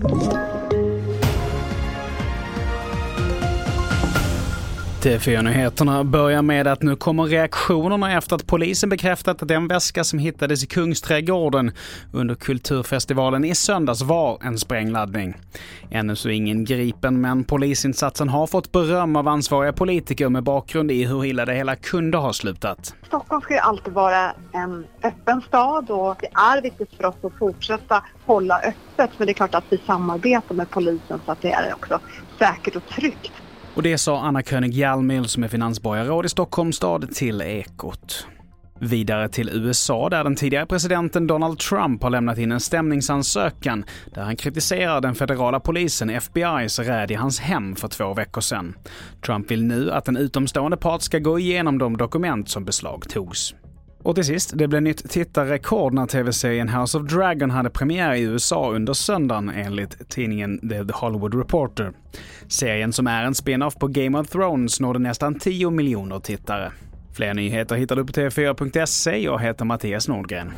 you TV4-nyheterna börjar med att nu kommer reaktionerna efter att polisen bekräftat att den väska som hittades i Kungsträdgården under Kulturfestivalen i söndags var en sprängladdning. Ännu så ingen gripen, men polisinsatsen har fått beröm av ansvariga politiker med bakgrund i hur illa det hela kunde ha slutat. Stockholm ska ju alltid vara en öppen stad och det är viktigt för oss att fortsätta hålla öppet. Men det är klart att vi samarbetar med polisen så att det är också säkert och tryggt. Och det sa Anna König Hjalmyr som är finansborgarråd i Stockholms stad till Ekot. Vidare till USA där den tidigare presidenten Donald Trump har lämnat in en stämningsansökan där han kritiserar den federala polisen FBI's räd i hans hem för två veckor sedan. Trump vill nu att en utomstående part ska gå igenom de dokument som beslagtogs. Och till sist, det blev nytt tittarrekord när tv-serien House of Dragon hade premiär i USA under söndagen enligt tidningen The Hollywood Reporter. Serien som är en spin-off på Game of Thrones nådde nästan 10 miljoner tittare. Fler nyheter hittar du på tv4.se. Jag heter Mattias Nordgren.